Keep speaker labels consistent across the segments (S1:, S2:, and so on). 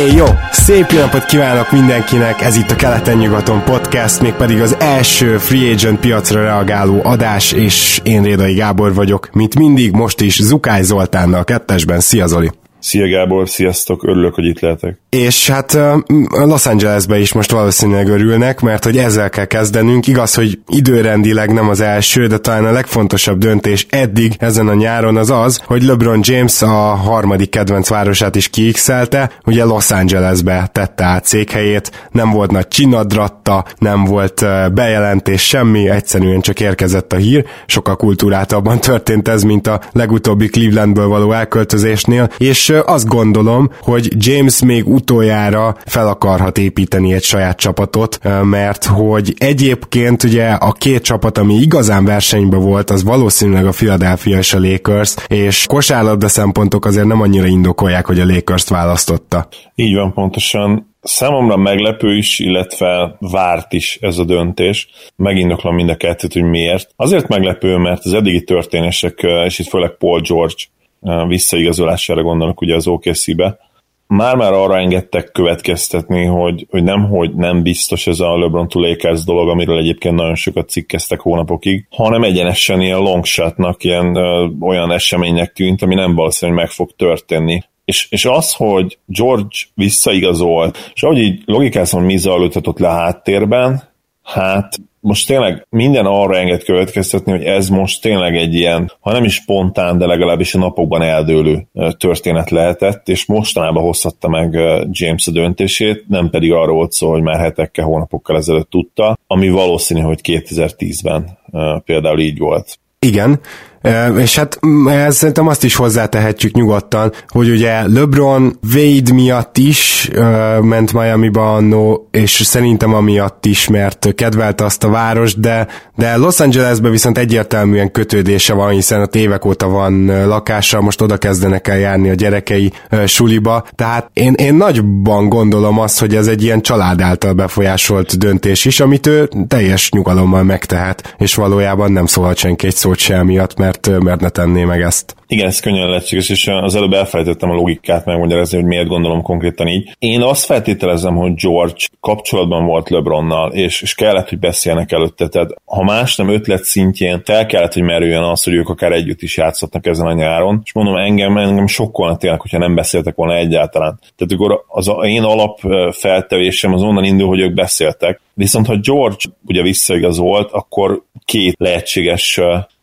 S1: Éj, jó! Szép jó napot kívánok mindenkinek, ez itt a Keleten-nyugaton podcast, mégpedig az első Free Agent piacra reagáló adás, és én Rédai Gábor vagyok, mint mindig, most is Zukály Zoltánnal kettesben. Szia Zoli!
S2: Szia Gábor, sziasztok, örülök, hogy itt lehetek.
S1: És hát Los Angelesbe is most valószínűleg örülnek, mert hogy ezzel kell kezdenünk. Igaz, hogy időrendileg nem az első, de talán a legfontosabb döntés eddig ezen a nyáron az az, hogy LeBron James a harmadik kedvenc városát is kiixelte, ugye Los Angelesbe tette át székhelyét, nem volt nagy csinadratta, nem volt bejelentés, semmi, egyszerűen csak érkezett a hír, sokkal kultúráltabban történt ez, mint a legutóbbi Clevelandből való elköltözésnél, és azt gondolom, hogy James még utoljára fel akarhat építeni egy saját csapatot, mert hogy egyébként ugye a két csapat, ami igazán versenyben volt, az valószínűleg a Philadelphia és a Lakers, és kosárlabda szempontok azért nem annyira indokolják, hogy a Lakers-t választotta.
S2: Így van pontosan. Számomra meglepő is, illetve várt is ez a döntés. Megindoklom mind a kettőt, hogy miért. Azért meglepő, mert az eddigi történések, és itt főleg Paul George visszaigazolására gondolok ugye az OKC-be, már-már arra engedtek következtetni, hogy, hogy nem, hogy nem biztos ez a LeBron to Lakers dolog, amiről egyébként nagyon sokat cikkeztek hónapokig, hanem egyenesen ilyen longshotnak, ilyen ö, olyan eseménynek tűnt, ami nem valószínű, hogy meg fog történni. És, és az, hogy George visszaigazolt, és ahogy így logikázom, mi zajlódhatott le a háttérben, hát most tényleg minden arra enged következtetni, hogy ez most tényleg egy ilyen, ha nem is spontán, de legalábbis a napokban eldőlő történet lehetett, és mostanában hozhatta meg James a döntését, nem pedig arról volt szó, hogy már hetekkel, hónapokkal ezelőtt tudta, ami valószínű, hogy 2010-ben például így volt.
S1: Igen, és hát ehhez szerintem azt is hozzátehetjük nyugodtan, hogy ugye LeBron Wade miatt is ment Miami-ba annó, és szerintem amiatt is, mert kedvelte azt a város, de, de Los Angelesben viszont egyértelműen kötődése van, hiszen a évek óta van lakása, most oda kezdenek el járni a gyerekei suliba, tehát én, én nagyban gondolom azt, hogy ez egy ilyen család által befolyásolt döntés is, amit ő teljes nyugalommal megtehet, és valójában nem szólhat senki egy szót sem miatt, mert mert, mert tenné meg ezt.
S2: Igen, ez könnyen lehetséges, és az előbb elfelejtettem a logikát megmagyarázni, hogy miért gondolom konkrétan így. Én azt feltételezem, hogy George kapcsolatban volt LeBronnal, és, és kellett, hogy beszélnek előtte. Tehát ha más nem ötlet szintjén, fel kellett, hogy merüljön az, hogy ők akár együtt is játszhatnak ezen a nyáron. És mondom, engem, engem sokkolna tényleg, hogyha nem beszéltek volna egyáltalán. Tehát akkor az a, én alap feltevésem az onnan indul, hogy ők beszéltek. Viszont ha George ugye visszaigazolt, akkor két lehetséges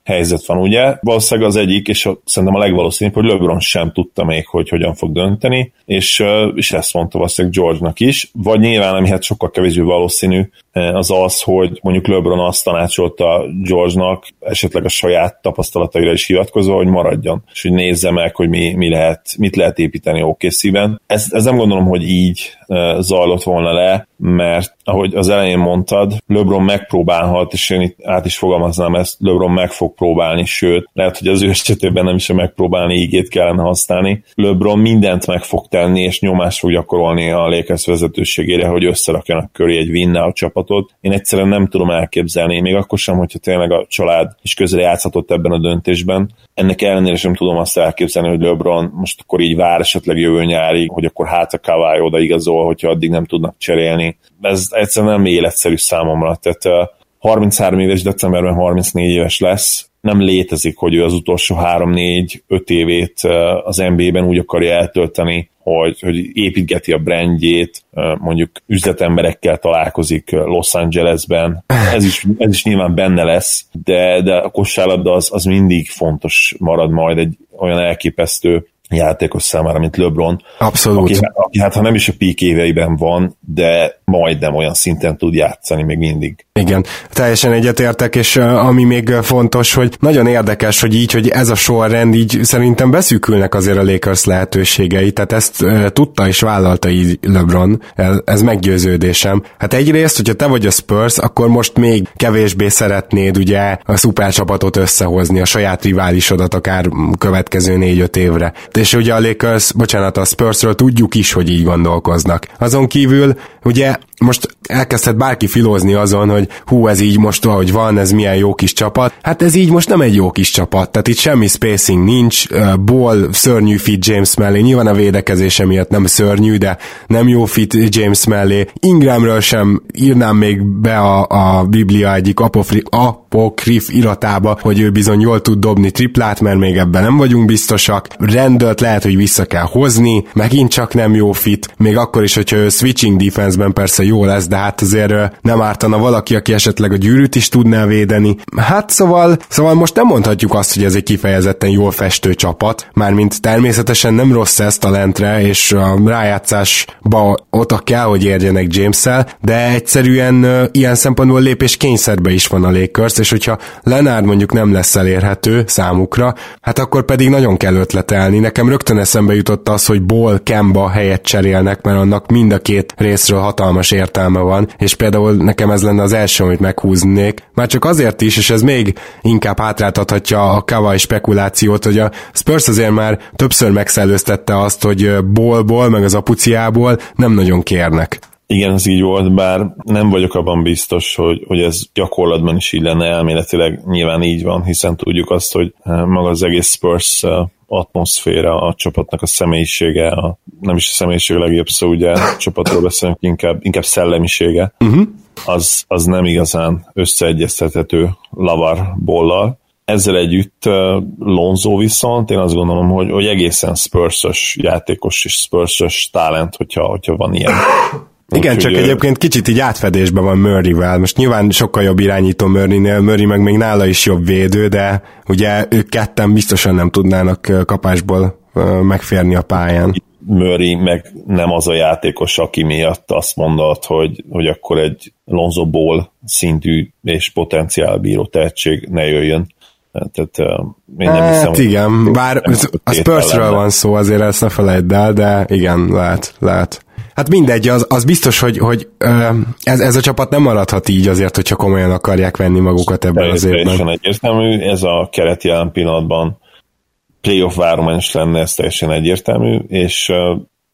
S2: helyzet van, ugye? Valószínűleg az egyik, és szerintem a legvalószínűbb, hogy LeBron sem tudta még, hogy hogyan fog dönteni, és, és ezt mondta valószínűleg George-nak is, vagy nyilván, ami hát sokkal kevésbé valószínű, az az, hogy mondjuk LeBron azt tanácsolta George-nak, esetleg a saját tapasztalataira is hivatkozva, hogy maradjon, és hogy nézze meg, hogy mi, mi lehet, mit lehet építeni OKC-ben. Ez, ez nem gondolom, hogy így zajlott volna le, mert ahogy az elején mondtad, LeBron megpróbálhat, és én itt át is fogalmaznám ezt, LeBron meg fog próbálni, sőt, lehet, hogy az ő esetében nem is a megpróbálni ígét kellene használni. LeBron mindent meg fog tenni, és nyomást fog gyakorolni a Lakers vezetőségére, hogy összerakjanak köré egy win csapatot. Én egyszerűen nem tudom elképzelni, még akkor sem, hogyha tényleg a család is közre játszhatott ebben a döntésben. Ennek ellenére sem tudom azt elképzelni, hogy LeBron most akkor így vár esetleg jövő nyárig, hogy akkor hát a Kawhi oda igazol, hogyha addig nem tudnak cserélni. Ez egyszerűen nem életszerű számomra. Tehát 33 éves, decemberben 34 éves lesz, nem létezik, hogy ő az utolsó 3-4-5 évét az NBA-ben úgy akarja eltölteni, hogy, hogy építgeti a brandjét, mondjuk üzletemberekkel találkozik Los Angelesben. Ez is, ez is nyilván benne lesz, de, de a kosárlabda az, az mindig fontos marad majd egy olyan elképesztő játékos számára, mint LeBron.
S1: Abszolút.
S2: Aki, aki hát ha nem is a peak éveiben van, de majdnem olyan szinten tud játszani még mindig.
S1: Igen, teljesen egyetértek, és ami még fontos, hogy nagyon érdekes, hogy így, hogy ez a sorrend így szerintem beszűkülnek azért a Lakers lehetőségei, tehát ezt e, tudta és vállalta így LeBron, ez meggyőződésem. Hát egyrészt, hogyha te vagy a Spurs, akkor most még kevésbé szeretnéd ugye a szupercsapatot összehozni, a saját riválisodat akár következő négy-öt évre. És ugye a Lakers, bocsánat, a Spursről tudjuk is, hogy így gondolkoznak. Azon kívül ugye most elkezdhet bárki filózni azon, hogy hú, ez így most ahogy van, ez milyen jó kis csapat. Hát ez így most nem egy jó kis csapat, tehát itt semmi spacing nincs, Ball szörnyű fit James mellé, nyilván a védekezése miatt nem szörnyű, de nem jó fit James mellé. Ingramről sem írnám még be a, a Biblia egyik apofri, apokrif iratába, hogy ő bizony jól tud dobni triplát, mert még ebben nem vagyunk biztosak. Rendelt lehet, hogy vissza kell hozni, megint csak nem jó fit, még akkor is, hogyha ő switching defense-ben persze jó lesz, de hát azért nem ártana valaki, aki esetleg a gyűrűt is tudná védeni. Hát szóval, szóval most nem mondhatjuk azt, hogy ez egy kifejezetten jól festő csapat, mármint természetesen nem rossz ez talentre, és a rájátszásba ott kell, hogy érjenek james de egyszerűen ilyen szempontból lépés kényszerbe is van a Lakers, és hogyha Lenard mondjuk nem lesz elérhető számukra, hát akkor pedig nagyon kell ötletelni. Nekem rögtön eszembe jutott az, hogy Ball Kemba helyet cserélnek, mert annak mind a két részről hatalmas értelme van, és például nekem ez lenne az első, amit meghúznék. Már csak azért is, és ez még inkább hátráltathatja a Kawai spekulációt, hogy a Spurs azért már többször megszellőztette azt, hogy Ballból, meg az apuciából nem nagyon kérnek.
S2: Igen, ez így volt, bár nem vagyok abban biztos, hogy, hogy ez gyakorlatban is így lenne, elméletileg nyilván így van, hiszen tudjuk azt, hogy maga az egész Spurs atmoszféra, a csapatnak a személyisége, a, nem is a személyiség legjobb szó, ugye a csapatról beszélünk, inkább, inkább szellemisége, uh-huh. az, az nem igazán összeegyeztethető lavar bollal. Ezzel együtt Lonzo viszont én azt gondolom, hogy, hogy egészen spurs játékos és spurs talent, hogyha, hogyha van ilyen.
S1: Igen, Úgy, csak hogy egyébként kicsit így átfedésben van Murray-vel. Most nyilván sokkal jobb irányító Murray-nél, Murray meg még nála is jobb védő, de ugye ők ketten biztosan nem tudnának kapásból megférni a pályán.
S2: Murray meg nem az a játékos, aki miatt azt mondott, hogy, hogy akkor egy Lonzo Ball szintű és potenciálbíró tehetség ne jöjjön. Tehát
S1: én nem hát hiszem, igen, bár a Spursről van szó, azért ezt ne felejtsd el, de igen, lehet, lehet. Hát mindegy, az, az biztos, hogy, hogy ez, ez a csapat nem maradhat így azért, hogyha komolyan akarják venni magukat ebben az évben.
S2: Teljesen egyértelmű, ez a keret jelen pillanatban playoff várományos lenne, ez teljesen egyértelmű, és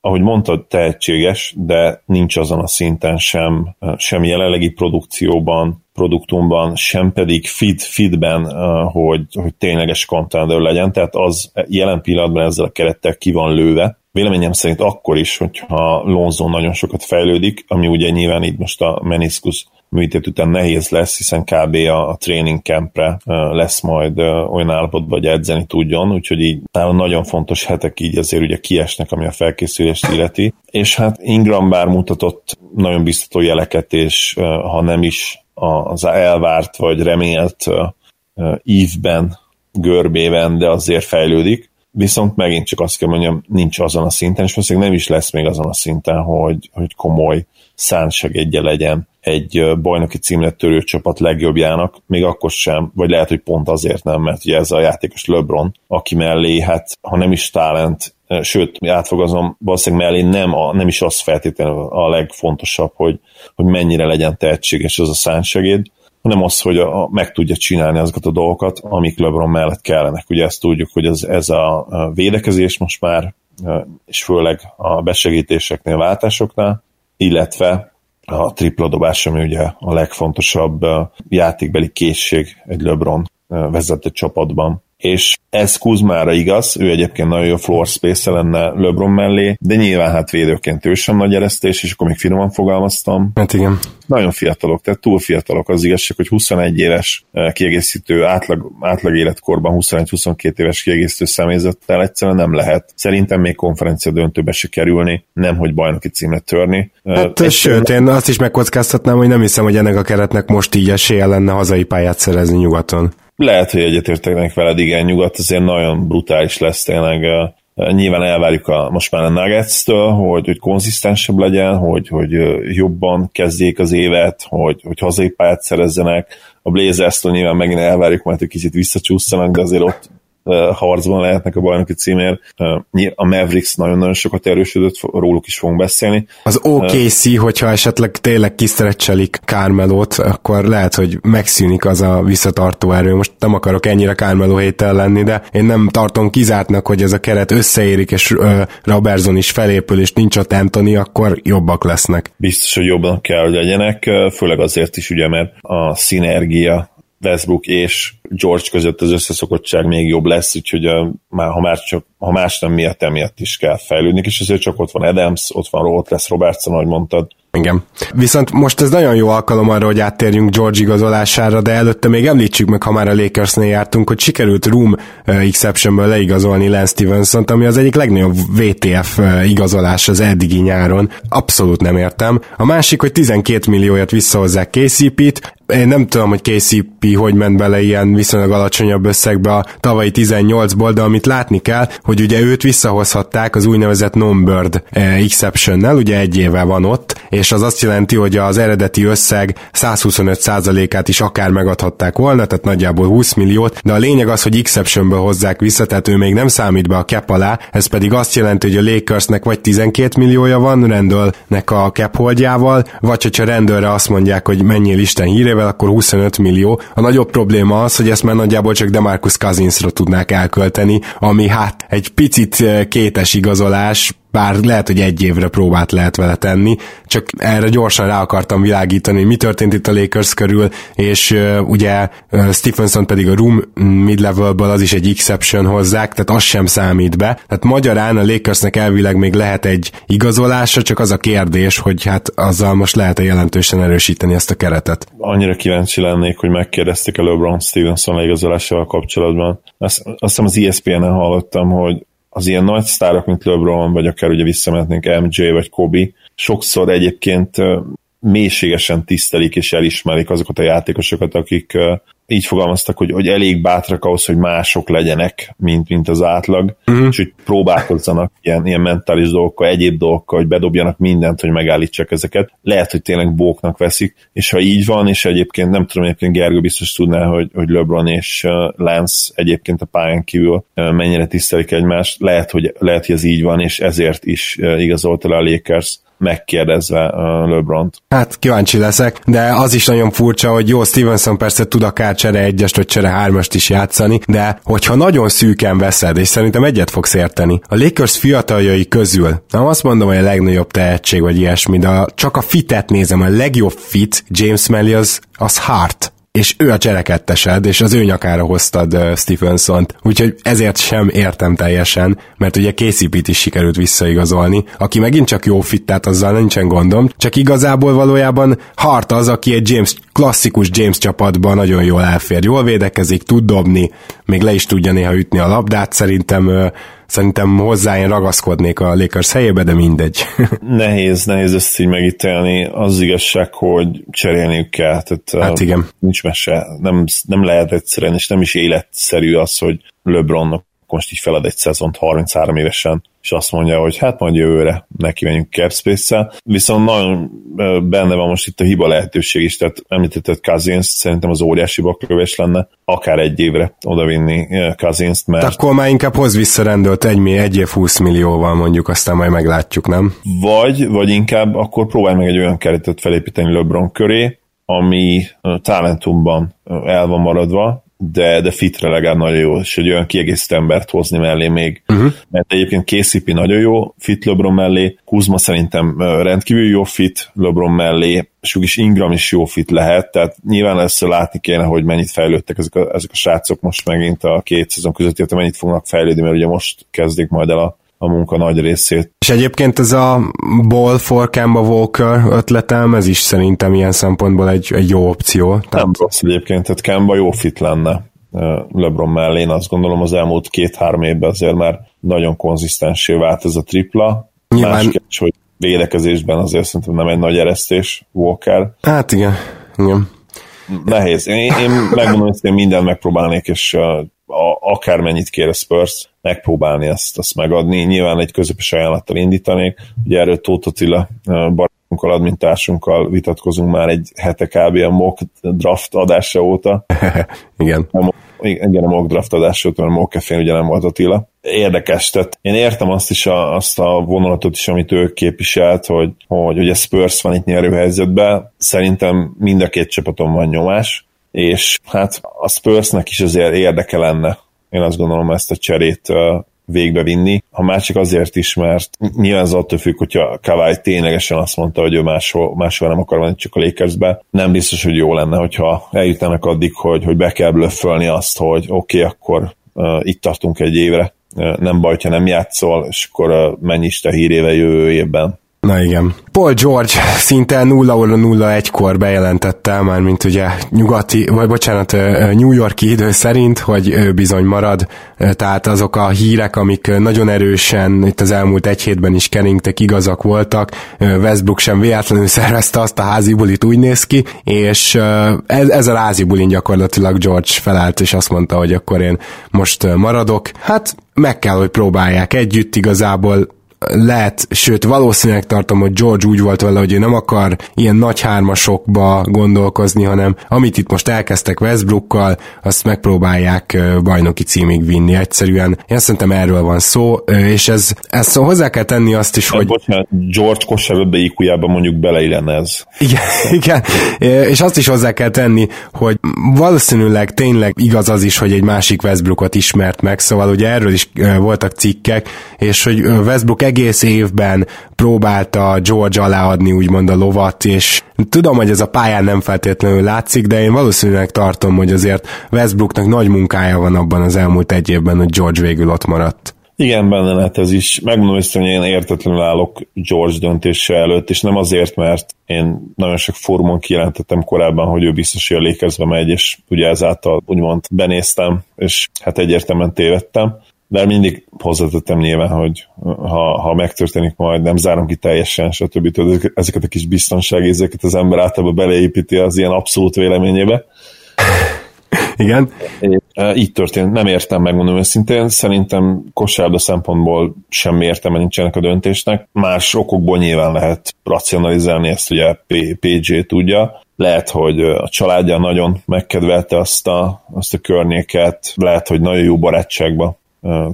S2: ahogy mondtad, tehetséges, de nincs azon a szinten sem, sem jelenlegi produkcióban, produktumban, sem pedig feed, feedben, hogy, hogy tényleges contender legyen, tehát az jelen pillanatban ezzel a kerettel ki van lőve, Véleményem szerint akkor is, hogyha Lonzo nagyon sokat fejlődik, ami ugye nyilván így most a meniskus műtét után nehéz lesz, hiszen kb. a, training campre lesz majd olyan állapotban, hogy edzeni tudjon, úgyhogy így nagyon fontos hetek így azért ugye kiesnek, ami a felkészülést illeti. És hát Ingram bár mutatott nagyon biztató jeleket, és ha nem is az elvárt vagy remélt ívben, görbében, de azért fejlődik, viszont megint csak azt kell mondjam, nincs azon a szinten, és valószínűleg nem is lesz még azon a szinten, hogy, hogy komoly szánsegedje legyen egy bajnoki címlet törő csapat legjobbjának, még akkor sem, vagy lehet, hogy pont azért nem, mert ugye ez a játékos LeBron, aki mellé, hát ha nem is talent, sőt, átfogazom, valószínűleg mellé nem, a, nem is az feltétlenül a legfontosabb, hogy, hogy mennyire legyen tehetséges az a szánsegéd, hanem az, hogy a, meg tudja csinálni azokat a dolgokat, amik LeBron mellett kellenek. Ugye ezt tudjuk, hogy ez, ez a védekezés most már, és főleg a besegítéseknél, váltásoknál, illetve a tripla dobás, ami ugye a legfontosabb játékbeli készség egy LeBron vezetett csapatban és ez Kuzmára igaz, ő egyébként nagyon jó floor space lenne LeBron mellé, de nyilván hát védőként ő sem nagy eresztés, és akkor még finoman fogalmaztam.
S1: Hát igen.
S2: Nagyon fiatalok, tehát túl fiatalok az igazság, hogy 21 éves eh, kiegészítő, átlag, átlag életkorban 21-22 éves kiegészítő személyzettel egyszerűen nem lehet. Szerintem még konferencia döntőbe se kerülni, nem hogy bajnoki címet törni.
S1: Eh, hát, Egy sőt, én azt is megkockáztatnám, hogy nem hiszem, hogy ennek a keretnek most így esélye lenne hazai pályát szerezni nyugaton.
S2: Lehet, hogy egyetértenek veled, igen, nyugat azért nagyon brutális lesz tényleg Nyilván elvárjuk a, most már a Nuggets-től, hogy, hogy konzisztensebb legyen, hogy, hogy jobban kezdjék az évet, hogy, hogy hazai pályát szerezzenek. A Blazers-től nyilván megint elvárjuk majd, hogy kicsit visszacsúszanak, de azért ott harcban lehetnek a bajnoki címért. A Mavericks nagyon-nagyon sokat erősödött, róluk is fogunk beszélni.
S1: Az OKC, hogyha esetleg tényleg kisztrecselik Kármelót, akkor lehet, hogy megszűnik az a visszatartó erő. Most nem akarok ennyire Kármeló héttel lenni, de én nem tartom kizártnak, hogy ez a keret összeérik, és Robertson is felépül, és nincs ott Anthony, akkor jobbak lesznek.
S2: Biztos, hogy jobban kell, hogy legyenek, főleg azért is, ugye, mert a szinergia Westbrook és George között az összeszokottság még jobb lesz, úgyhogy már, ha, már csak, ha más nem miatt, emiatt is kell fejlődni, és azért csak ott van Adams, ott van ott lesz Robertson, ahogy mondtad,
S1: igen. Viszont most ez nagyon jó alkalom arra, hogy áttérjünk George igazolására, de előtte még említsük meg, ha már a Lakersnél jártunk, hogy sikerült Room Exceptionből leigazolni Lance stevenson ami az egyik legnagyobb VTF igazolás az eddigi nyáron. Abszolút nem értem. A másik, hogy 12 millióért visszahozzák KCP-t, én nem tudom, hogy KCP hogy ment bele ilyen viszonylag alacsonyabb összegbe a tavalyi 18-ból, de amit látni kell, hogy ugye őt visszahozhatták az úgynevezett non-bird exception-nel, ugye egy éve van ott, és az azt jelenti, hogy az eredeti összeg 125%-át is akár megadhatták volna, tehát nagyjából 20 milliót, de a lényeg az, hogy exceptionből hozzák vissza, tehát ő még nem számít be a cap alá, ez pedig azt jelenti, hogy a Lakersnek vagy 12 milliója van Randallnek a cap holdjával, vagy hogyha Randallre azt mondják, hogy menjél Isten hírével, évvel, akkor 25 millió. A nagyobb probléma az, hogy ezt már nagyjából csak Demarcus Cousinsra tudnák elkölteni, ami hát egy picit eh, kétes igazolás, bár lehet, hogy egy évre próbát lehet vele tenni, csak erre gyorsan rá akartam világítani, hogy mi történt itt a Lakers körül, és uh, ugye uh, Stephenson pedig a room mid-levelből az is egy exception hozzák, tehát az sem számít be. Tehát magyarán a Lakersnek elvileg még lehet egy igazolása, csak az a kérdés, hogy hát azzal most lehet-e jelentősen erősíteni ezt a keretet.
S2: Annyira kíváncsi lennék, hogy megkérdezték a LeBron Stevenson leigazolásával kapcsolatban. Azt, azt hiszem az ESPN-en hallottam, hogy az ilyen nagy sztárok, mint LeBron, vagy akár ugye visszamehetnénk MJ vagy Kobe, sokszor egyébként mélységesen tisztelik és elismerik azokat a játékosokat, akik így fogalmaztak, hogy, hogy elég bátrak ahhoz, hogy mások legyenek, mint, mint az átlag, uh-huh. és hogy próbálkozzanak ilyen, ilyen mentális dolgokkal, egyéb dolgokkal, hogy bedobjanak mindent, hogy megállítsák ezeket. Lehet, hogy tényleg bóknak veszik, és ha így van, és egyébként nem tudom, egyébként Gergő biztos tudná, hogy, hogy LeBron és Lance egyébként a pályán kívül mennyire tisztelik egymást, lehet, hogy, lehet, hogy ez így van, és ezért is igazolt el a Lakers megkérdezve LeBron-t.
S1: Hát kíváncsi leszek, de az is nagyon furcsa, hogy jó, Stevenson persze tud akár csere egyest vagy csere hármast is játszani, de hogyha nagyon szűken veszed, és szerintem egyet fogsz érteni, a Lakers fiataljai közül, nem azt mondom, hogy a legnagyobb tehetség vagy ilyesmi, de csak a fitet nézem, a legjobb fit James Melly az, az Hart és ő a cserekettesed, és az ő nyakára hoztad uh, Stephenson-t. Úgyhogy ezért sem értem teljesen, mert ugye kcp is sikerült visszaigazolni, aki megint csak jó fit, tehát azzal nincsen gondom, csak igazából valójában Hart az, aki egy James, klasszikus James csapatban nagyon jól elfér, jól védekezik, tud dobni, még le is tudja néha ütni a labdát, szerintem uh, Szerintem hozzá én ragaszkodnék a Lakers helyébe, de mindegy.
S2: nehéz, nehéz ezt így megítélni. Az igazság, hogy cserélniük kell. Tehát,
S1: hát igen.
S2: Nincs mese. Nem, nem lehet egyszerűen, és nem is életszerű az, hogy LeBronnak most így felad egy szezont 33 évesen, és azt mondja, hogy hát majd jövőre neki menjünk capspace Viszont nagyon benne van most itt a hiba lehetőség is, tehát említetted Cousins, szerintem az óriási baklövés lenne, akár egy évre odavinni cousins mert...
S1: Tehát akkor már inkább hoz visszarendelt egy, egy év 20 millióval mondjuk, aztán majd meglátjuk, nem?
S2: Vagy, vagy inkább akkor próbálj meg egy olyan keretet felépíteni LeBron köré, ami talentumban el van maradva, de, de fitre legalább nagyon jó, és egy olyan kiegészítő embert hozni mellé még. Uh-huh. Mert egyébként KCP nagyon jó fit LeBron mellé, Kuzma szerintem rendkívül jó fit LeBron mellé, és is Ingram is jó fit lehet, tehát nyilván ezt látni kéne, hogy mennyit fejlődtek ezek a, ezek a srácok most megint a két szezon között, illetve mennyit fognak fejlődni, mert ugye most kezdik majd el a a munka nagy részét.
S1: És egyébként ez a Ball for Kemba Walker ötletem, ez is szerintem ilyen szempontból egy, egy jó opció.
S2: Tehát... Nem rossz egyébként, tehát Kemba jó fit lenne LeBron mellé, én azt gondolom az elmúlt két-három évben azért már nagyon konzisztensé vált ez a tripla. Nyilván... Más kérdés, hogy védekezésben azért szerintem nem egy nagy eresztés Walker.
S1: Hát igen, igen.
S2: Nehéz. Én, én megmondom, hogy én mindent megpróbálnék, és a, akármennyit kér a Spurs, megpróbálni ezt, azt megadni. Nyilván egy közepes ajánlattal indítanék. Ugye erről Tóth Attila barátunkkal, admintársunkkal vitatkozunk már egy hete kb. a mock draft adása óta.
S1: Igen.
S2: igen, a mock draft adása óta, mert mock ugye nem volt Attila. Érdekes, tehát én értem azt is, a, azt a vonalatot is, amit ő képviselt, hogy, hogy ugye Spurs van itt nyerőhelyzetben. Szerintem mind a két csapaton van nyomás, és hát a Spursnek is azért érdeke lenne, én azt gondolom ezt a cserét végbevinni. Ha már csak azért is, mert nyilván az attól függ, hogyha Kawai ténylegesen azt mondta, hogy ő máshol, máshol nem akar menni, csak a Lakersbe. Nem biztos, hogy jó lenne, hogyha eljutanak addig, hogy, hogy be kell blöffölni azt, hogy oké, okay, akkor uh, itt tartunk egy évre, uh, nem baj, ha nem játszol, és akkor uh, menj is te hírével jövő évben.
S1: Na igen. Paul George szinte 0 óra 01-kor bejelentette, már mint ugye nyugati, vagy bocsánat, New Yorki idő szerint, hogy ő bizony marad, tehát azok a hírek, amik nagyon erősen itt az elmúlt egy hétben is keringtek, igazak voltak, Westbrook sem véletlenül szervezte azt a házi bulit, úgy néz ki, és ez, ez a házi bulin gyakorlatilag George felállt, és azt mondta, hogy akkor én most maradok. Hát meg kell, hogy próbálják együtt igazából, lehet, sőt valószínűleg tartom, hogy George úgy volt vele, hogy ő nem akar ilyen nagy hármasokba gondolkozni, hanem amit itt most elkezdtek Westbrookkal, azt megpróbálják bajnoki címig vinni egyszerűen. Én szerintem erről van szó, és ez, ezt hozzá kell tenni azt is, hogy...
S2: Bocsánat, George kosárlabda iq mondjuk beleillene ez.
S1: Igen, igen, és azt is hozzá kell tenni, hogy valószínűleg tényleg igaz az is, hogy egy másik Westbrookot ismert meg, szóval ugye erről is voltak cikkek, és hogy Westbrook egész évben próbálta George aláadni úgymond a lovat, és tudom, hogy ez a pályán nem feltétlenül látszik, de én valószínűleg tartom, hogy azért Westbrooknak nagy munkája van abban az elmúlt egy évben, hogy George végül ott maradt.
S2: Igen, benne lehet ez is. Megmondom hogy én értetlenül állok George döntése előtt, és nem azért, mert én nagyon sok fórumon kijelentettem korábban, hogy ő biztos, hogy a lékezve megy, és ugye ezáltal úgymond benéztem, és hát egyértelműen tévedtem de mindig hozzátettem nyilván, hogy ha, ha megtörténik majd, nem zárom ki teljesen, stb. Ezeket a kis biztonságézeket az ember általában beleépíti az ilyen abszolút véleményébe.
S1: Igen.
S2: E, így történt, nem értem, megmondom őszintén, szerintem kosárda szempontból semmi értelme nincsenek a döntésnek, más okokból nyilván lehet racionalizálni, ezt ugye PJ tudja, lehet, hogy a családja nagyon megkedvelte azt a, azt a környéket, lehet, hogy nagyon jó barátságba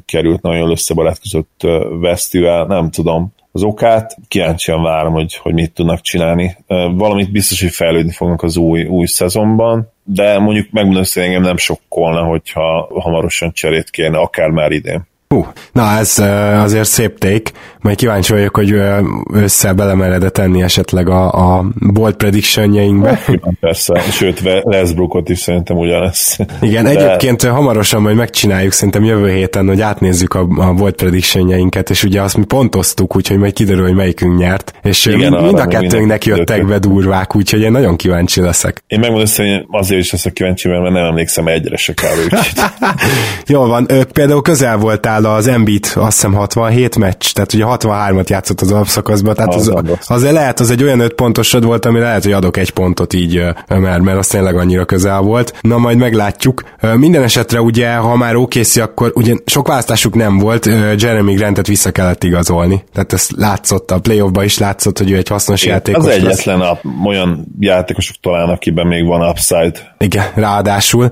S2: került nagyon összebarátkozott Vesztivel, nem tudom az okát, kíváncsian várom, hogy, hogy mit tudnak csinálni. Valamit biztos, hogy fejlődni fognak az új, új szezonban, de mondjuk megmondom, hogy engem nem sokkolna, hogyha hamarosan cserét kérne, akár már idén.
S1: Hú, na ez azért szép take, majd kíváncsi vagyok, hogy össze belemered tenni esetleg a, a bold predictionjeinkbe.
S2: Persze, sőt Westbrookot is szerintem ugyanez.
S1: Igen, De... egyébként hamarosan majd megcsináljuk szerintem jövő héten, hogy átnézzük a, a bold predictionjeinket, és ugye azt mi pontoztuk, úgyhogy majd kiderül, hogy melyikünk nyert, és Igen, mind, mind a kettőnknek jöttek be durvák, úgyhogy én nagyon kíváncsi leszek.
S2: Én megmondom, hogy azért is leszek kíváncsi, mert nem emlékszem egyre se kb.
S1: Jól van, például közel voltál például az Embiid azt hiszem 67 meccs, tehát ugye 63-at játszott az alapszakaszban, tehát az, az, azért lehet, az egy olyan 5 pontosod volt, ami lehet, hogy adok egy pontot így, mert, mert az tényleg annyira közel volt. Na majd meglátjuk. Minden esetre ugye, ha már OKC, akkor ugye sok választásuk nem volt, Jeremy Grantet vissza kellett igazolni. Tehát ez látszott, a playoffban is látszott, hogy ő egy hasznos
S2: Igen,
S1: játékos.
S2: Az egyetlen a, olyan játékosok talán, akiben még van upside.
S1: Igen, ráadásul.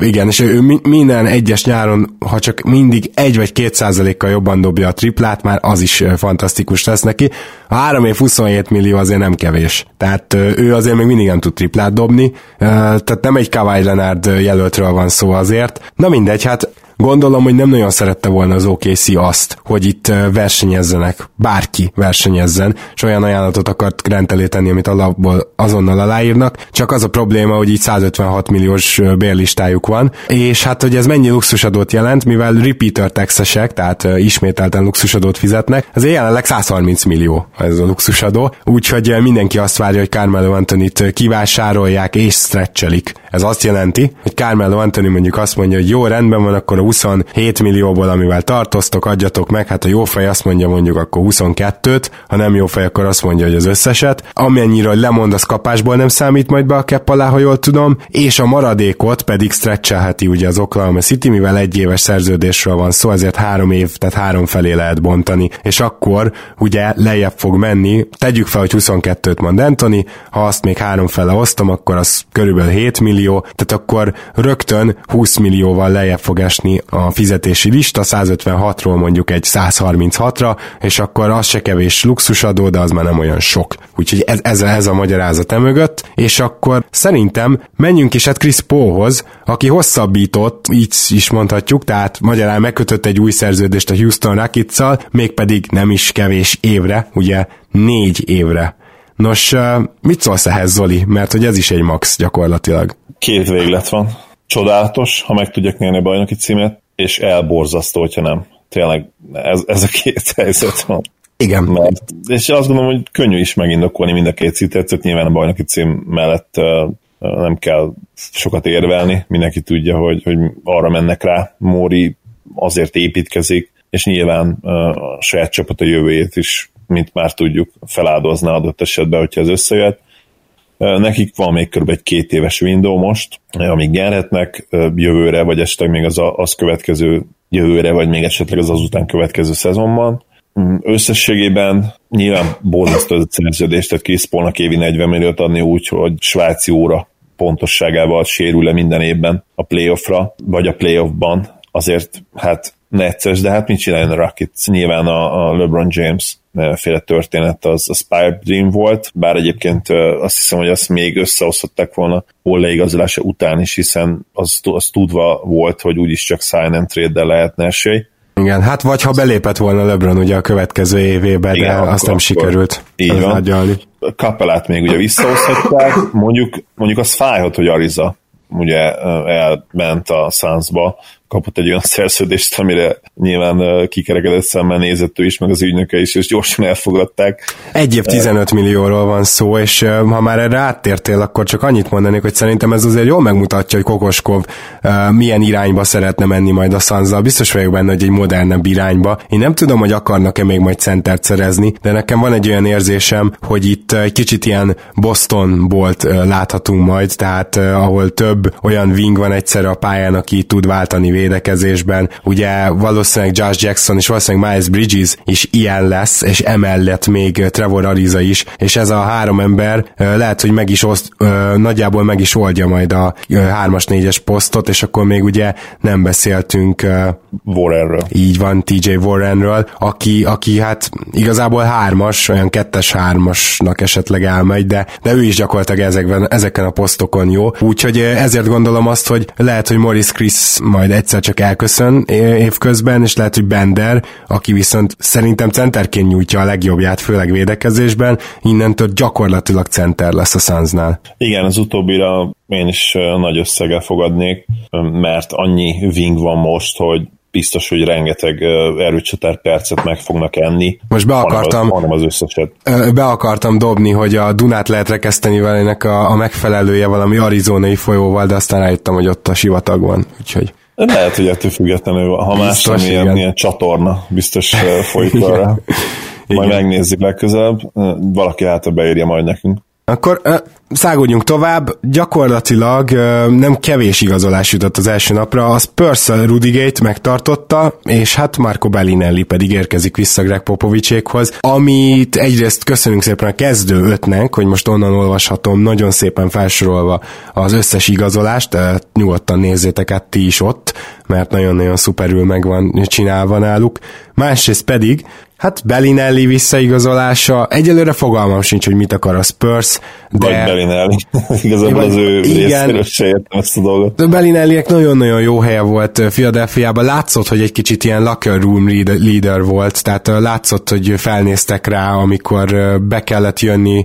S1: Igen, és ő minden egyes nyáron, ha csak mindig egy vagy két százalékkal jobban dobja a triplát, már az is fantasztikus lesz neki. A 3 év 27 millió azért nem kevés. Tehát ő azért még mindig nem tud triplát dobni, tehát nem egy Kawhi Leonard jelöltről van szó azért. Na mindegy, hát Gondolom, hogy nem nagyon szerette volna az OKC azt, hogy itt versenyezzenek, bárki versenyezzen, és olyan ajánlatot akart Grant elé tenni, amit alapból azonnal aláírnak, csak az a probléma, hogy így 156 milliós bérlistájuk van, és hát, hogy ez mennyi luxusadót jelent, mivel repeater texesek, tehát ismételten luxusadót fizetnek, ez jelenleg 130 millió ez a luxusadó, úgyhogy mindenki azt várja, hogy Carmelo Anthony-t kivásárolják és stretchelik Ez azt jelenti, hogy Carmelo Anthony mondjuk azt mondja, hogy jó, rendben van, akkor a 27 millióból, amivel tartoztok, adjatok meg, hát a jó fej azt mondja mondjuk akkor 22-t, ha nem jó fej, akkor azt mondja, hogy az összeset. Amennyire, hogy lemond, az kapásból nem számít majd be a kepp alá, ha jól tudom, és a maradékot pedig stretchelheti ugye az Oklahoma City, mivel egy éves szerződésről van szó, ezért három év, tehát három felé lehet bontani, és akkor ugye lejjebb fog menni, tegyük fel, hogy 22-t mond Anthony, ha azt még három fele osztom, akkor az körülbelül 7 millió, tehát akkor rögtön 20 millióval lejjebb fog esni a fizetési lista, 156-ról mondjuk egy 136-ra, és akkor az se kevés luxusadó, de az már nem olyan sok. Úgyhogy ez, ez, ez a magyarázat emögött, és akkor szerintem menjünk is hát Chris Paulhoz, aki hosszabbított, így is mondhatjuk, tehát magyarán megkötött egy új szerződést a Houston rockets mégpedig nem is kevés évre, ugye négy évre. Nos, mit szólsz ehhez, Zoli? Mert hogy ez is egy max gyakorlatilag.
S2: Két véglet van. Csodálatos, ha meg tudják nyerni a bajnoki címet, és elborzasztó, hogyha nem. Tényleg ez, ez a két helyzet van.
S1: Igen.
S2: Mert, és azt gondolom, hogy könnyű is megindokolni mind a két szituációt, nyilván a bajnoki cím mellett uh, nem kell sokat érvelni, mindenki tudja, hogy, hogy arra mennek rá, Móri azért építkezik, és nyilván uh, a saját csapat a jövőjét is, mint már tudjuk, feláldozna adott esetben, hogyha ez összejött. Nekik van még kb. egy két éves window most, amíg nyerhetnek jövőre, vagy esetleg még az, a, az következő jövőre, vagy még esetleg az azután következő szezonban Mm, összességében nyilván borzasztó ez a szerződés, tehát Paulnak évi 40 milliót adni úgy, hogy svájci óra pontosságával sérül-e minden évben a playoffra, vagy a playoffban, azért hát necces, de hát mit csináljon a Rockets? Nyilván a, a LeBron James féle történet az a Spire Dream volt, bár egyébként azt hiszem, hogy azt még összeosztották volna hol leigazolása után is, hiszen az, az tudva volt, hogy úgyis csak sign and trade-del lehetne esély.
S1: Igen, hát vagy ha belépett volna LeBron ugye a következő évébe, Igen, de akkor, azt nem sikerült
S2: így van. A Kapelát még ugye visszahozhatták, mondjuk, mondjuk az fájhat, hogy Ariza ugye elment a Sunsba, kapott egy olyan szerződést, amire nyilván kikerekedett szemmel nézett ő is, meg az ügynöke is, és gyorsan elfogadták.
S1: Egy év 15 millióról van szó, és ha már erre áttértél, akkor csak annyit mondanék, hogy szerintem ez azért jól megmutatja, hogy Kokoskov milyen irányba szeretne menni majd a Sanzal. Biztos vagyok benne, hogy egy modernebb irányba. Én nem tudom, hogy akarnak-e még majd centert szerezni, de nekem van egy olyan érzésem, hogy itt egy kicsit ilyen Boston bolt láthatunk majd, tehát ahol több olyan wing van egyszerre a pályán, aki tud váltani védekezésben. Ugye valószínűleg Josh Jackson és valószínűleg Miles Bridges is ilyen lesz, és emellett még Trevor Ariza is, és ez a három ember lehet, hogy meg is oszt, nagyjából meg is oldja majd a 3-as, 4-es posztot, és akkor még ugye nem beszéltünk
S2: Warrenről.
S1: Így van, TJ Warrenről, aki, aki hát igazából hármas, olyan kettes hármasnak esetleg elmegy, de, de ő is gyakorlatilag ezekben, ezeken a posztokon jó. Úgyhogy ezért gondolom azt, hogy lehet, hogy Morris Chris majd egyszer egyszer csak elköszön évközben, és lehet, hogy Bender, aki viszont szerintem centerként nyújtja a legjobbját, főleg védekezésben, innentől gyakorlatilag center lesz a Sunsnál.
S2: Igen, az utóbbira én is nagy összeggel fogadnék, mert annyi wing van most, hogy biztos, hogy rengeteg erőcsatár percet meg fognak enni.
S1: Most be akartam,
S2: hanem az, összeset.
S1: Be akartam dobni, hogy a Dunát lehet rekeszteni velenek a, a megfelelője valami arizonai folyóval, de aztán rájöttem, hogy ott a sivatag van, úgyhogy
S2: lehet, hogy ettől függetlenül, ha más nem ilyen, ilyen csatorna biztos folyik arra. Majd megnézzük legközelebb. Valaki hát beírja majd nekünk.
S1: Akkor uh, szágódjunk tovább, gyakorlatilag nem kevés igazolás jutott az első napra, az Purcell Rudigate megtartotta, és hát Marco Bellinelli pedig érkezik vissza Greg Popovicsékhoz, amit egyrészt köszönünk szépen a kezdő ötnek, hogy most onnan olvashatom nagyon szépen felsorolva az összes igazolást, uh, nyugodtan nézzétek át ti is ott, mert nagyon-nagyon szuperül meg van csinálva náluk. Másrészt pedig Hát Bellinelli visszaigazolása, egyelőre fogalmam sincs, hogy mit akar a Spurs, de...
S2: Vagy Bellinelli. Igazából az ő részéről se értem ezt a dolgot. De
S1: Bellinellinek nagyon-nagyon jó helye volt Philadelphiában. Látszott, hogy egy kicsit ilyen locker room leader volt, tehát látszott, hogy felnéztek rá, amikor be kellett jönni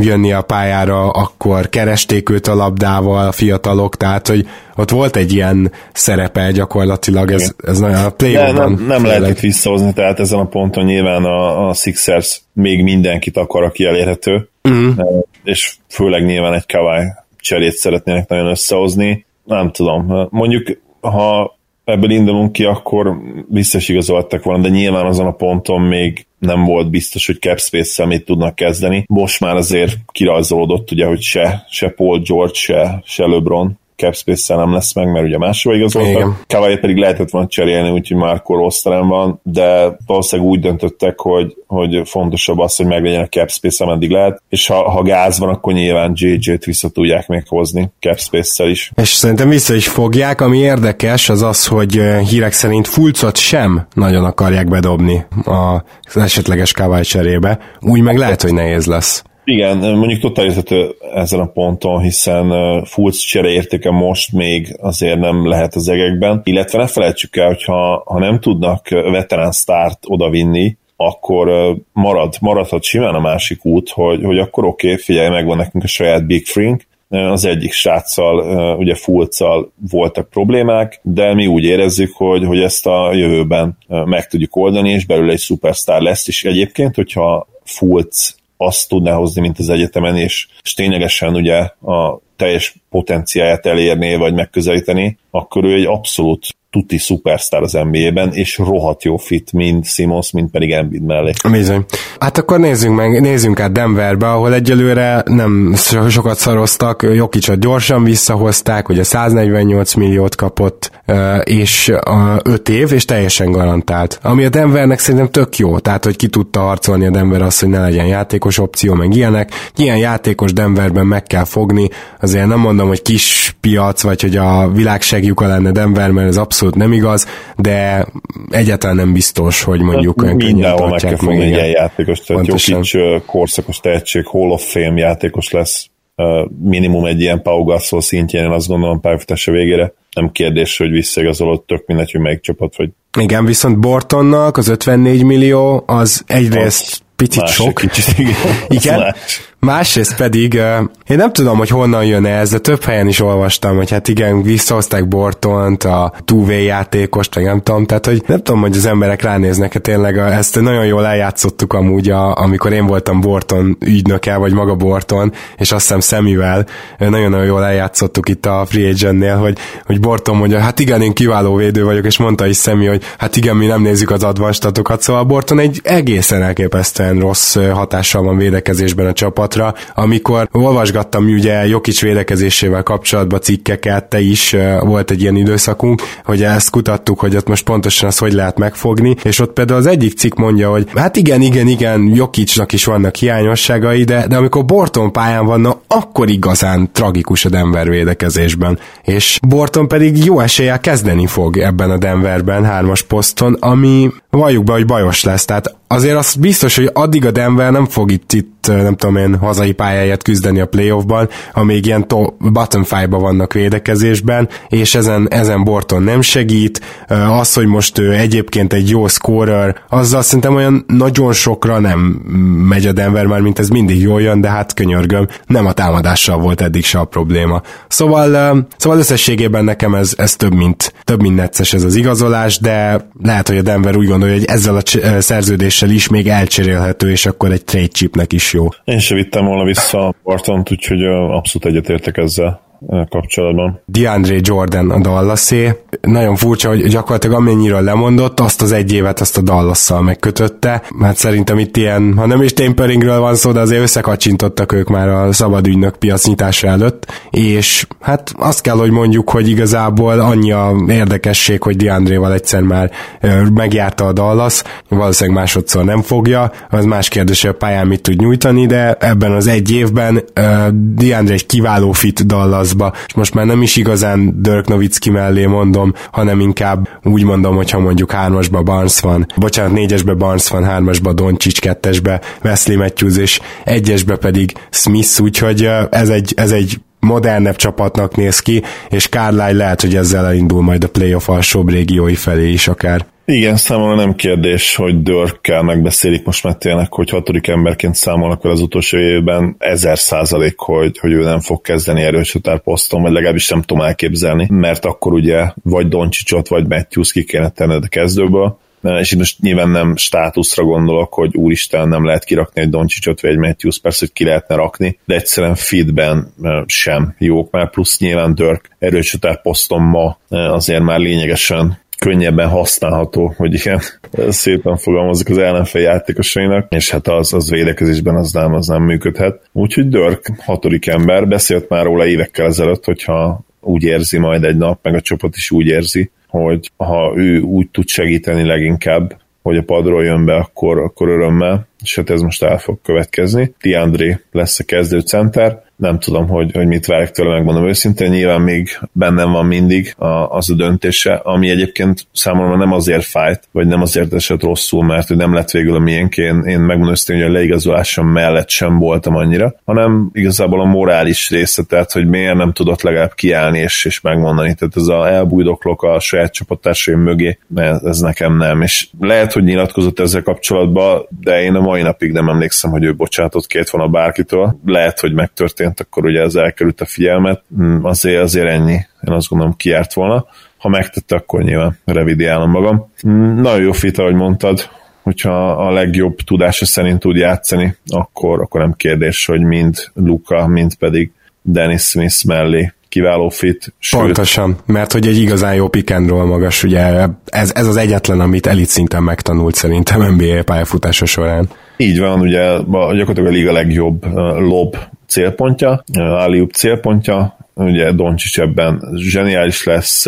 S1: jönni a pályára, akkor keresték őt a labdával a fiatalok, tehát hogy ott volt egy ilyen szerepe gyakorlatilag, ez, ez nagyon a play
S2: nem, nem, nem lehet itt visszahozni, tehát ezen a ponton nyilván a, a Sixers még mindenkit akar, aki elérhető, uh-huh. és főleg nyilván egy Kawai cserét szeretnének nagyon összehozni. Nem tudom, mondjuk ha ebből indulunk ki, akkor biztos igazoltak volna, de nyilván azon a ponton még nem volt biztos, hogy cap space mit tudnak kezdeni. Most már azért kirajzolódott, ugye, hogy se, se Paul George, se, se LeBron cap space nem lesz meg, mert ugye máshova igazoltak. Kawai pedig lehetett volna cserélni, úgyhogy Marco rossz van, de valószínűleg úgy döntöttek, hogy, hogy fontosabb az, hogy meglegyen a cap space, ameddig lehet, és ha, ha gáz van, akkor nyilván JJ-t vissza tudják még hozni cap space is.
S1: És szerintem vissza is fogják, ami érdekes, az az, hogy hírek szerint Fulcot sem nagyon akarják bedobni az esetleges Kawai cserébe, úgy meg lehet, hogy nehéz lesz.
S2: Igen, mondjuk totálértető ezen a ponton, hiszen Fulc csere értéke most még azért nem lehet az egekben, illetve ne felejtsük el, hogy ha, ha nem tudnak veterán start odavinni, akkor marad, maradhat simán a másik út, hogy, hogy akkor oké, okay, figyelj, megvan nekünk a saját Big Frink, az egyik sráccal, ugye Fulccal voltak problémák, de mi úgy érezzük, hogy, hogy ezt a jövőben meg tudjuk oldani, és belőle egy szupersztár lesz, és egyébként, hogyha Fulc azt tudná hozni, mint az egyetemen, és, és ténylegesen ugye a teljes potenciáját elérni, vagy megközelíteni, akkor ő egy abszolút tuti szupersztár az NBA-ben, és rohadt jó fit, mind Simons, mind pedig Embiid mellé.
S1: Bizony. Hát akkor nézzünk meg, nézzünk át Denverbe, ahol egyelőre nem sokat szaroztak, Jokicsot gyorsan visszahozták, ugye 148 milliót kapott, és 5 év, és teljesen garantált. Ami a Denvernek szerintem tök jó, tehát hogy ki tudta harcolni a Denver azt, hogy ne legyen játékos opció, meg ilyenek. Ilyen játékos Denverben meg kell fogni, azért nem mondom, hogy kis piac, vagy hogy a világ segjuka lenne Denver, mert ez abszolút nem igaz, de egyáltalán nem biztos, hogy mondjuk
S2: hát, mindenhol meg kell fogni egy ilyen játékos, tehát Jokic korszakos tehetség, Hall of Fame játékos lesz, minimum egy ilyen Pau Gasol szintjén, én azt gondolom pályafutása végére. Nem kérdés, hogy visszaigazolott, tök mindegy, hogy melyik csapat vagy.
S1: Igen, viszont Bortonnak az 54 millió az egyrészt az picit sok.
S2: Kicsit, igen.
S1: igen. Másrészt pedig, én nem tudom, hogy honnan jön ez, de több helyen is olvastam, hogy hát igen, visszahozták Bortont, a 2 játékost, vagy nem tudom, tehát hogy nem tudom, hogy az emberek ránéznek, hát tényleg ezt nagyon jól eljátszottuk amúgy, a, amikor én voltam Borton ügynöke, vagy maga Borton, és azt hiszem Szemivel, nagyon-nagyon jól eljátszottuk itt a Free Agent-nél, hogy, hogy Borton mondja, hát igen, én kiváló védő vagyok, és mondta is Szemi, hogy hát igen, mi nem nézzük az advanstatokat, szóval Borton egy egészen elképesztően rossz hatással van védekezésben a csapat, csapatra, amikor olvasgattam ugye Jokic védekezésével kapcsolatban cikkeket, te is volt egy ilyen időszakunk, hogy ezt kutattuk, hogy ott most pontosan az hogy lehet megfogni, és ott például az egyik cikk mondja, hogy hát igen, igen, igen, Jokicnak is vannak hiányosságai, de, de amikor Borton pályán vannak, akkor igazán tragikus a Denver védekezésben. És Borton pedig jó eséllyel kezdeni fog ebben a Denverben, hármas poszton, ami valljuk be, hogy bajos lesz. Tehát azért az biztos, hogy addig a Denver nem fog itt, itt nem tudom én, hazai pályáját küzdeni a playoffban, amíg ilyen to- bottom five-ba vannak védekezésben, és ezen, ezen Borton nem segít. Az, hogy most ő egyébként egy jó scorer, azzal szerintem olyan nagyon sokra nem megy a Denver már, mint ez mindig jól jön, de hát könyörgöm, nem a támadással volt eddig se a probléma. Szóval, szóval összességében nekem ez, ez több, mint, több mint necces ez az igazolás, de lehet, hogy a Denver úgy gondolja, hogy ezzel a szerződéssel is még elcserélhető, és akkor egy trade chipnek is jó.
S2: Én sem vittem volna vissza a Bartont, úgyhogy abszolút egyetértek ezzel kapcsolatban.
S1: DeAndre Jordan a Dallasé. Nagyon furcsa, hogy gyakorlatilag amennyiről lemondott, azt az egy évet azt a Dallasszal megkötötte, mert szerintem itt ilyen, ha nem is taperingről van szó, de azért összekacsintottak ők már a szabad ügynök piacnyitása előtt, és hát azt kell, hogy mondjuk, hogy igazából annyi a érdekesség, hogy DeAndre-val egyszer már megjárta a Dallas, valószínűleg másodszor nem fogja, az más kérdés, hogy a pályán mit tud nyújtani, de ebben az egy évben DeAndre egy kiváló fit Dallas Dallasba, és most már nem is igazán Dirk Nowitzki mellé mondom, hanem inkább úgy mondom, hogyha mondjuk hármasba Barnes van, bocsánat, négyesbe Barnes van, hármasba Doncsics, kettesbe Wesley Matthews, és egyesbe pedig Smith, úgyhogy ez egy, ez egy modernebb csapatnak néz ki, és Carlisle lehet, hogy ezzel elindul majd a playoff alsóbb régiói felé is akár.
S2: Igen, számomra nem kérdés, hogy Dörkkel megbeszélik most már tényleg, hogy hatodik emberként számolnak akkor az utolsó évben. Ezer százalék, hogy, hogy ő nem fog kezdeni erős poszton, vagy legalábbis nem tudom elképzelni, mert akkor ugye vagy Doncsicsot, vagy Matthews ki kéne tenned a kezdőből, és most nyilván nem státuszra gondolok, hogy úristen nem lehet kirakni egy Doncsicsot vagy egy Matthews, persze, hogy ki lehetne rakni, de egyszerűen feedben sem jók, mert plusz nyilván Dirk erőcsatár poszton ma azért már lényegesen könnyebben használható, hogy igen, szépen fogalmazik az ellenfél játékosainak, és hát az, az védekezésben az nem, az nem működhet. Úgyhogy Dirk, hatodik ember, beszélt már róla évekkel ezelőtt, hogyha úgy érzi majd egy nap, meg a csapat is úgy érzi, hogy ha ő úgy tud segíteni leginkább, hogy a padról jön be, akkor, akkor örömmel, és hát ez most el fog következni. Tiandré lesz a kezdő center, nem tudom, hogy, hogy mit várok tőle, megmondom őszintén, nyilván még bennem van mindig a, az a döntése, ami egyébként számomra nem azért fájt, vagy nem azért esett rosszul, mert hogy nem lett végül a miénk, én, én megmondom őszintén, hogy a leigazolásom mellett sem voltam annyira, hanem igazából a morális része, tehát hogy miért nem tudott legalább kiállni és, és megmondani, tehát ez a elbújdoklok a saját csapattársaim mögé, ez, ez nekem nem, és lehet, hogy nyilatkozott ezzel kapcsolatban, de én a mai napig nem emlékszem, hogy ő bocsátott két volna bárkitől, lehet, hogy megtörtént történt, akkor ugye ez elkerült a figyelmet, mm, azért, azért ennyi, én azt gondolom kiárt volna. Ha megtette, akkor nyilván revidiálom magam. Mm, nagyon jó fit, ahogy mondtad, hogyha a legjobb tudása szerint tud játszani, akkor, akkor nem kérdés, hogy mind Luka, mind pedig Dennis Smith mellé kiváló fit.
S1: Sőt, Pontosan, mert hogy egy igazán jó pick and roll magas, ugye ez, ez az egyetlen, amit elit szinten megtanult szerintem NBA pályafutása során.
S2: Így van, ugye gyakorlatilag a liga legjobb lob célpontja, Aliup célpontja, ugye Doncsics ebben zseniális lesz,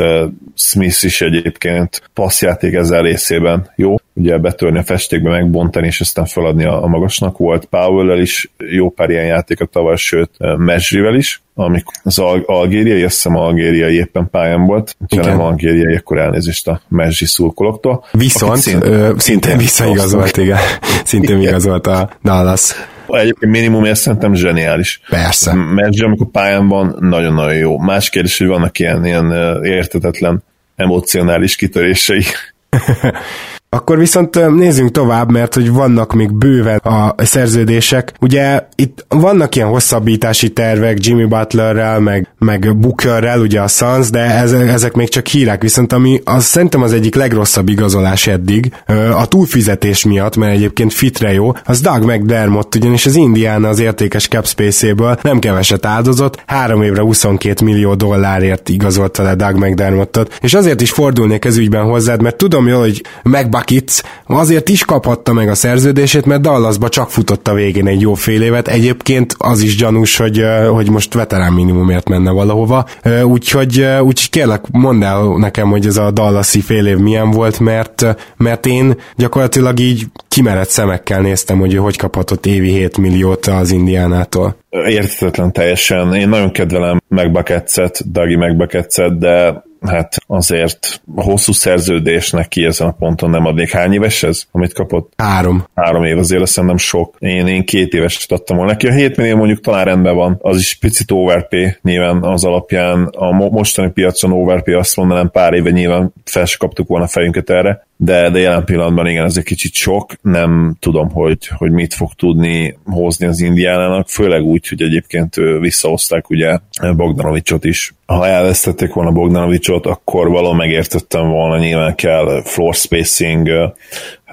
S2: Smith is egyébként passzjáték ezzel részében jó, ugye betörni a festékbe, megbontani, és aztán feladni a, a magasnak volt. powell is jó pár ilyen játéka tavaly, sőt Mesrivel is, amikor az al- algériai, azt hiszem algériai éppen pályán volt, ha nem algériai, akkor elnézést a Messi szurkolóktól.
S1: Viszont szint, ö, szintén visszaigazolt, igen. Szintén igazolt a Dallas.
S2: Egyébként minimum ezt szerintem zseniális.
S1: Persze.
S2: Mert amikor pályán van, nagyon-nagyon jó. Más kérdés, hogy vannak ilyen, ilyen értetetlen emocionális kitörései.
S1: Akkor viszont nézzünk tovább, mert hogy vannak még bőven a szerződések. Ugye itt vannak ilyen hosszabbítási tervek Jimmy Butlerrel, meg, meg Bookerrel, ugye a Suns, de ezek még csak hírek, viszont ami az szerintem az egyik legrosszabb igazolás eddig, a túlfizetés miatt, mert egyébként fitre jó, az Doug McDermott, ugyanis az Indiana az értékes cap space-éből nem keveset áldozott, három évre 22 millió dollárért igazolta le Doug McDermottot, és azért is fordulnék ez ügyben hozzád, mert tudom jól, hogy megba Buckets azért is kaphatta meg a szerződését, mert Dallasba csak futott a végén egy jó fél évet. Egyébként az is gyanús, hogy, hogy most veterán minimumért menne valahova. Úgyhogy, úgyhogy kérlek, mondd el nekem, hogy ez a Dallasi fél év milyen volt, mert, mert én gyakorlatilag így kimerett szemekkel néztem, hogy ő hogy kaphatott évi 7 milliót az Indiánától.
S2: Értetetlen teljesen. Én nagyon kedvelem megbaketszet, Dagi megbaketszet, de hát azért a hosszú szerződés neki ezen a ponton nem adnék. Hány éves ez, amit kapott?
S1: Három.
S2: Három év, azért nem sok. Én, én két éves adtam volna neki. A 7 millió mondjuk talán rendben van, az is picit overpay nyilván az alapján. A mostani piacon overpay azt mondanám pár éve nyilván fel se kaptuk volna fejünket erre, de, de jelen pillanatban igen, ez egy kicsit sok, nem tudom, hogy, hogy mit fog tudni hozni az indiánának, főleg úgy, hogy egyébként visszahozták ugye Bogdanovicsot is. Ha elvesztették volna Bogdanovicsot, akkor való megértettem volna, nyilván kell floor spacing,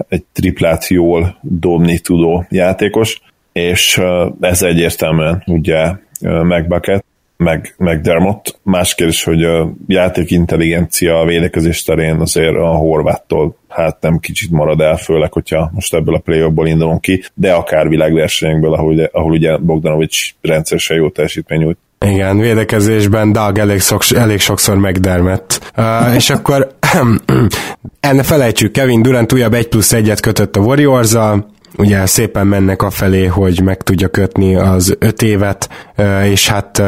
S2: egy triplát jól dobni tudó játékos, és ez egyértelműen ugye McBucket, meg, meg Dermot. Más kérdés, hogy a játékintelligencia a védekezés terén azért a Horváttól hát nem kicsit marad el, főleg, hogyha most ebből a play indulunk ki, de akár világversenyekből, ahol, ahol ugye Bogdanovics rendszeresen jó teljesítmény nyújt.
S1: Igen, védekezésben Doug elég, szok, elég sokszor megdermett. Uh, és akkor enne felejtsük, Kevin Durant újabb 1 plusz 1-et kötött a warriors ugye szépen mennek a felé, hogy meg tudja kötni az öt évet, és hát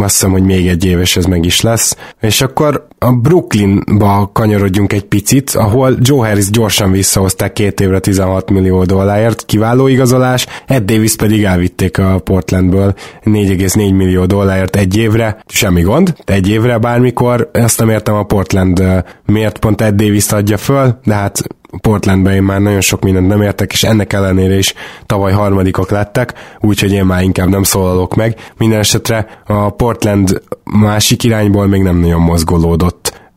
S1: azt hiszem, hogy még egy éves ez meg is lesz. És akkor a Brooklynba kanyarodjunk egy picit, ahol Joe Harris gyorsan visszahozták két évre 16 millió dollárért, kiváló igazolás, Ed Davis pedig elvitték a Portlandből 4,4 millió dollárért egy évre, semmi gond, egy évre bármikor, ezt nem értem a Portland miért pont Ed Davis adja föl, de hát Portlandben én már nagyon sok mindent nem értek, és ennek ellenére is tavaly harmadikok lettek, úgyhogy én már inkább nem szólalok meg. Minden esetre a Portland másik irányból még nem nagyon mozgolódott.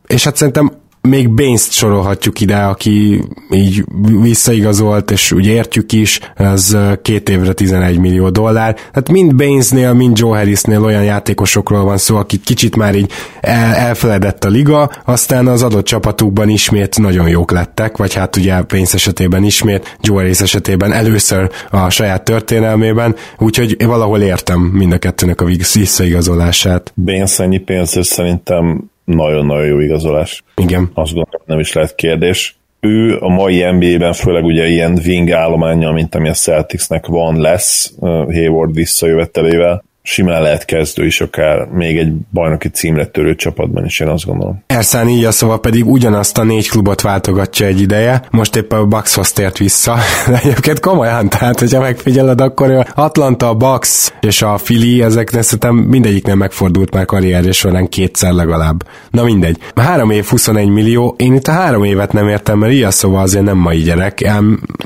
S1: És hát szerintem még Baines-t sorolhatjuk ide, aki így visszaigazolt, és úgy értjük is, ez két évre 11 millió dollár. Tehát mind Bainesnél, mind Joe Harrisnél olyan játékosokról van szó, akik kicsit már így el, elfeledett a liga, aztán az adott csapatukban ismét nagyon jók lettek, vagy hát ugye Baines esetében ismét, Joe Harris esetében először a saját történelmében, úgyhogy valahol értem mind a kettőnek a visszaigazolását.
S2: Baines ennyi pénz, szerintem nagyon-nagyon jó igazolás.
S1: Igen.
S2: Azt gondolom, nem is lehet kérdés. Ő a mai NBA-ben főleg ugye ilyen wing állománya, mint ami a Celticsnek van, lesz Hayward visszajövetelével, simán lehet kezdő is, akár még egy bajnoki címre törő csapatban is, én azt gondolom.
S1: Erszán így a szóval pedig ugyanazt a négy klubot váltogatja egy ideje, most éppen a Buckshoz tért vissza, de egyébként komolyan, tehát hogyha megfigyeled, akkor Atlanta, a Bucks és a Philly, ezek szerintem mindegyik nem megfordult már karrierje során kétszer legalább. Na mindegy. Három év 21 millió, én itt a három évet nem értem, mert ilyen szóval azért nem mai gyerek.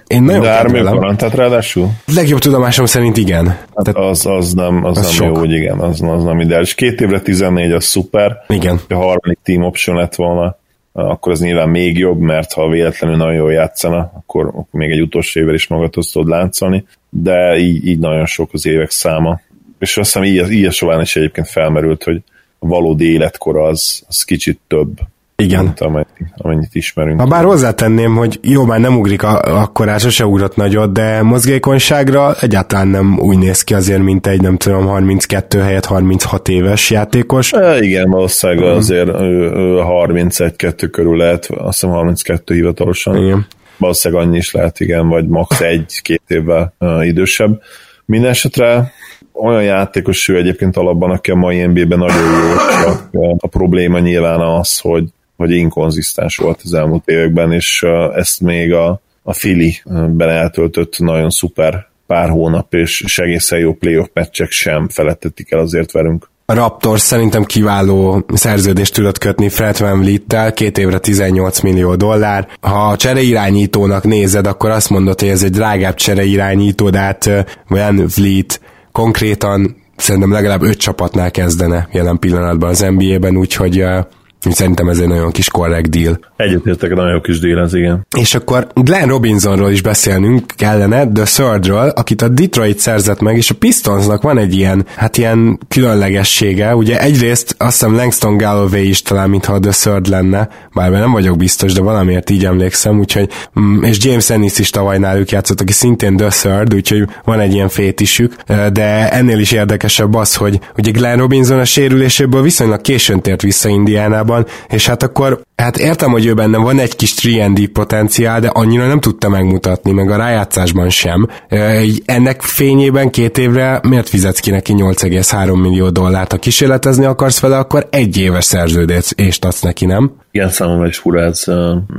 S1: Én nagyon
S2: De három év tehát ráadásul?
S1: Legjobb tudomásom szerint igen. Hát
S2: tehát az, az nem, az, az nem sok. jó, hogy igen, az, az nem ideális. Két évre 14 az szuper.
S1: Igen.
S2: Ha a harmadik team option lett volna, akkor az nyilván még jobb, mert ha véletlenül nagyon jól játszana, akkor, még egy utolsó évvel is magadhoz tudod láncolni, de így, így nagyon sok az évek száma. És azt hiszem így, így a is egyébként felmerült, hogy a valódi életkor az, az kicsit több,
S1: igen.
S2: Mint amennyit, amennyit ismerünk.
S1: Ha bár hozzátenném, hogy jó, már nem ugrik a, akkor se ugrott nagyot, de mozgékonyságra egyáltalán nem úgy néz ki azért, mint egy nem tudom, 32 helyett 36 éves játékos.
S2: E, igen, valószínűleg uh-huh. azért ő, ő 31-2 körül lehet, azt hiszem 32 hivatalosan. Igen. Valószínűleg annyi is lehet, igen, vagy max. egy-két évvel uh, idősebb. Mindenesetre olyan játékos ő egyébként alapban, aki a mai NBA-ben nagyon jó, csak a probléma nyilván az, hogy hogy inkonzisztens volt az elmúlt években, és ezt még a, a Fili-ben eltöltött nagyon szuper pár hónap, és, egészen jó playoff meccsek sem felettetik el azért velünk.
S1: A Raptors szerintem kiváló szerződést tudott kötni Fred Van Vliet-tel, két évre 18 millió dollár. Ha a csereirányítónak nézed, akkor azt mondod, hogy ez egy drágább csereirányító, de hát Van Vliet konkrétan szerintem legalább öt csapatnál kezdene jelen pillanatban az NBA-ben, úgyhogy Szerintem ez egy nagyon kis korrekt deal.
S2: Egyetértek, nagyon kis deal ez, igen.
S1: És akkor Glenn Robinsonról is beszélnünk kellene, The Thirdről, akit a Detroit szerzett meg, és a Pistonsnak van egy ilyen, hát ilyen különlegessége. Ugye egyrészt azt hiszem Langston Galloway is talán, mintha a The Third lenne, bár nem vagyok biztos, de valamiért így emlékszem, úgyhogy, mm, és James Ennis is tavaly náluk játszott, aki szintén The Third, úgyhogy van egy ilyen fétisük, de ennél is érdekesebb az, hogy ugye Glenn Robinson a sérüléséből viszonylag későn tért vissza Indiánába, ligában, és hát akkor Hát értem, hogy ő benne van egy kis 3 potenciál, de annyira nem tudta megmutatni, meg a rájátszásban sem. Ennek fényében két évre miért fizetsz ki neki 8,3 millió dollárt? Ha kísérletezni akarsz vele, akkor egy éves szerződést adsz neki, nem?
S2: Igen, számomra is fura, ez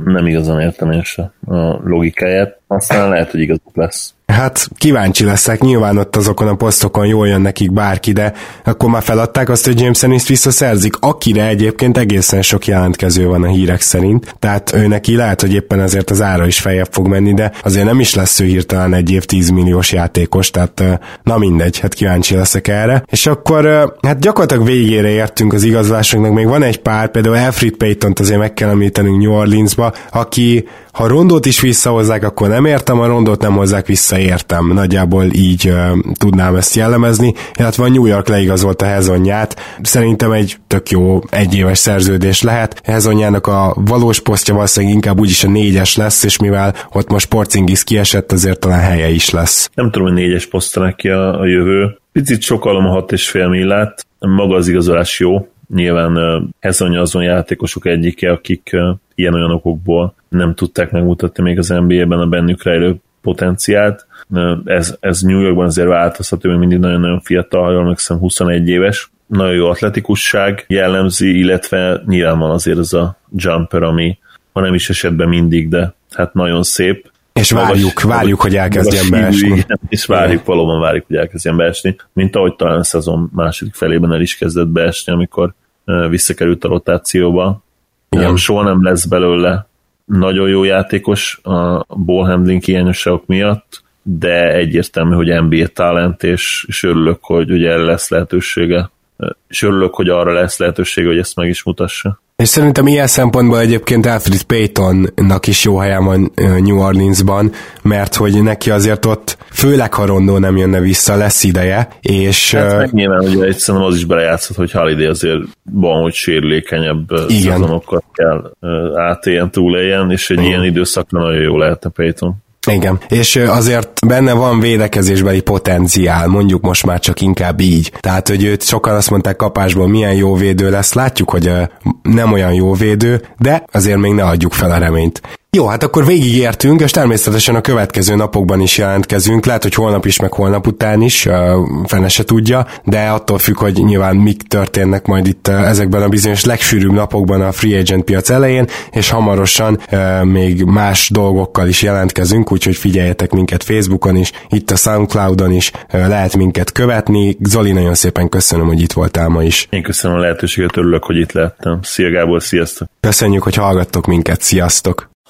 S2: nem igazán értem én se a logikáját. Aztán lehet, hogy igazuk lesz.
S1: Hát kíváncsi leszek, nyilván ott azokon a posztokon jól jön nekik bárki, de akkor már feladták azt, hogy James Ennis visszaszerzik, akire egyébként egészen sok jelentkező van a hírek szerint, tehát ő neki lehet, hogy éppen ezért az ára is feljebb fog menni, de azért nem is lesz ő hirtelen egy év 10 milliós játékos, tehát na mindegy, hát kíváncsi leszek erre. És akkor hát gyakorlatilag végére értünk az igazolásoknak, még van egy pár, például Alfred Payton-t azért meg kell említenünk New Orleansba, aki ha rondót is visszahozzák, akkor nem értem, a rondót nem hozzák vissza, értem. Nagyjából így uh, tudnám ezt jellemezni, illetve a New York leigazolta Hezonját. Szerintem egy tök jó egyéves szerződés lehet. Hezonjának a valós posztja valószínűleg inkább úgyis a négyes lesz, és mivel ott most Porcingis kiesett, azért talán helye is lesz.
S2: Nem tudom, hogy négyes posztra neki a, a jövő. Picit sokalom a hat és fél millát. Maga az igazolás jó, nyilván Hezonja azon játékosok egyike, akik ilyen-olyan okokból nem tudták megmutatni még az NBA-ben a bennük rejlő potenciált. Ez, ez New Yorkban azért változhat, ő még mindig nagyon-nagyon fiatal, jól megszem 21 éves. Nagyon jó atletikusság jellemzi, illetve nyilván van azért az a jumper, ami ha nem is esetben mindig, de hát nagyon szép.
S1: És várjuk, magas, várjuk, hogy elkezdjen beesni.
S2: És várjuk, valóban várjuk, hogy elkezdjen beesni. Mint ahogy talán a szezon második felében el is kezdett beesni, amikor visszakerült a rotációba. Igen. Soha nem lesz belőle nagyon jó játékos a ball handling hiányosságok miatt, de egyértelmű, hogy NBA talent, és, és örülök, hogy ugye lesz lehetősége, és örülök, hogy arra lesz lehetősége, hogy ezt meg is mutassa.
S1: És szerintem ilyen szempontból egyébként Alfred Paytonnak is jó helyen van New Orleansban, mert hogy neki azért ott, főleg ha Rondó nem jönne vissza, lesz ideje, és...
S2: Hát meg nyilván, hogy egyszerűen az is belejátszott, hogy Holiday azért van, hogy sérülékenyebb Igen. szezonokat kell átéljen, túléljen, és egy Igen. ilyen időszakra nagyon jó lehetne Payton.
S1: Igen, és azért benne van védekezésbeli potenciál, mondjuk most már csak inkább így. Tehát, hogy őt sokan azt mondták kapásból, milyen jó védő lesz, látjuk, hogy nem olyan jó védő, de azért még ne adjuk fel a reményt. Jó, hát akkor végigértünk, és természetesen a következő napokban is jelentkezünk. Lehet, hogy holnap is, meg holnap után is, fene se tudja, de attól függ, hogy nyilván mik történnek majd itt ezekben a bizonyos legsűrűbb napokban a free agent piac elején, és hamarosan még más dolgokkal is jelentkezünk, úgyhogy figyeljetek minket Facebookon is, itt a Soundcloudon is, lehet minket követni. Zoli, nagyon szépen köszönöm, hogy itt voltál ma is.
S2: Én köszönöm a lehetőséget, örülök, hogy itt lettem. Szia Gábor, sziasztok!
S1: Köszönjük, hogy hallgattok minket, sziasztok!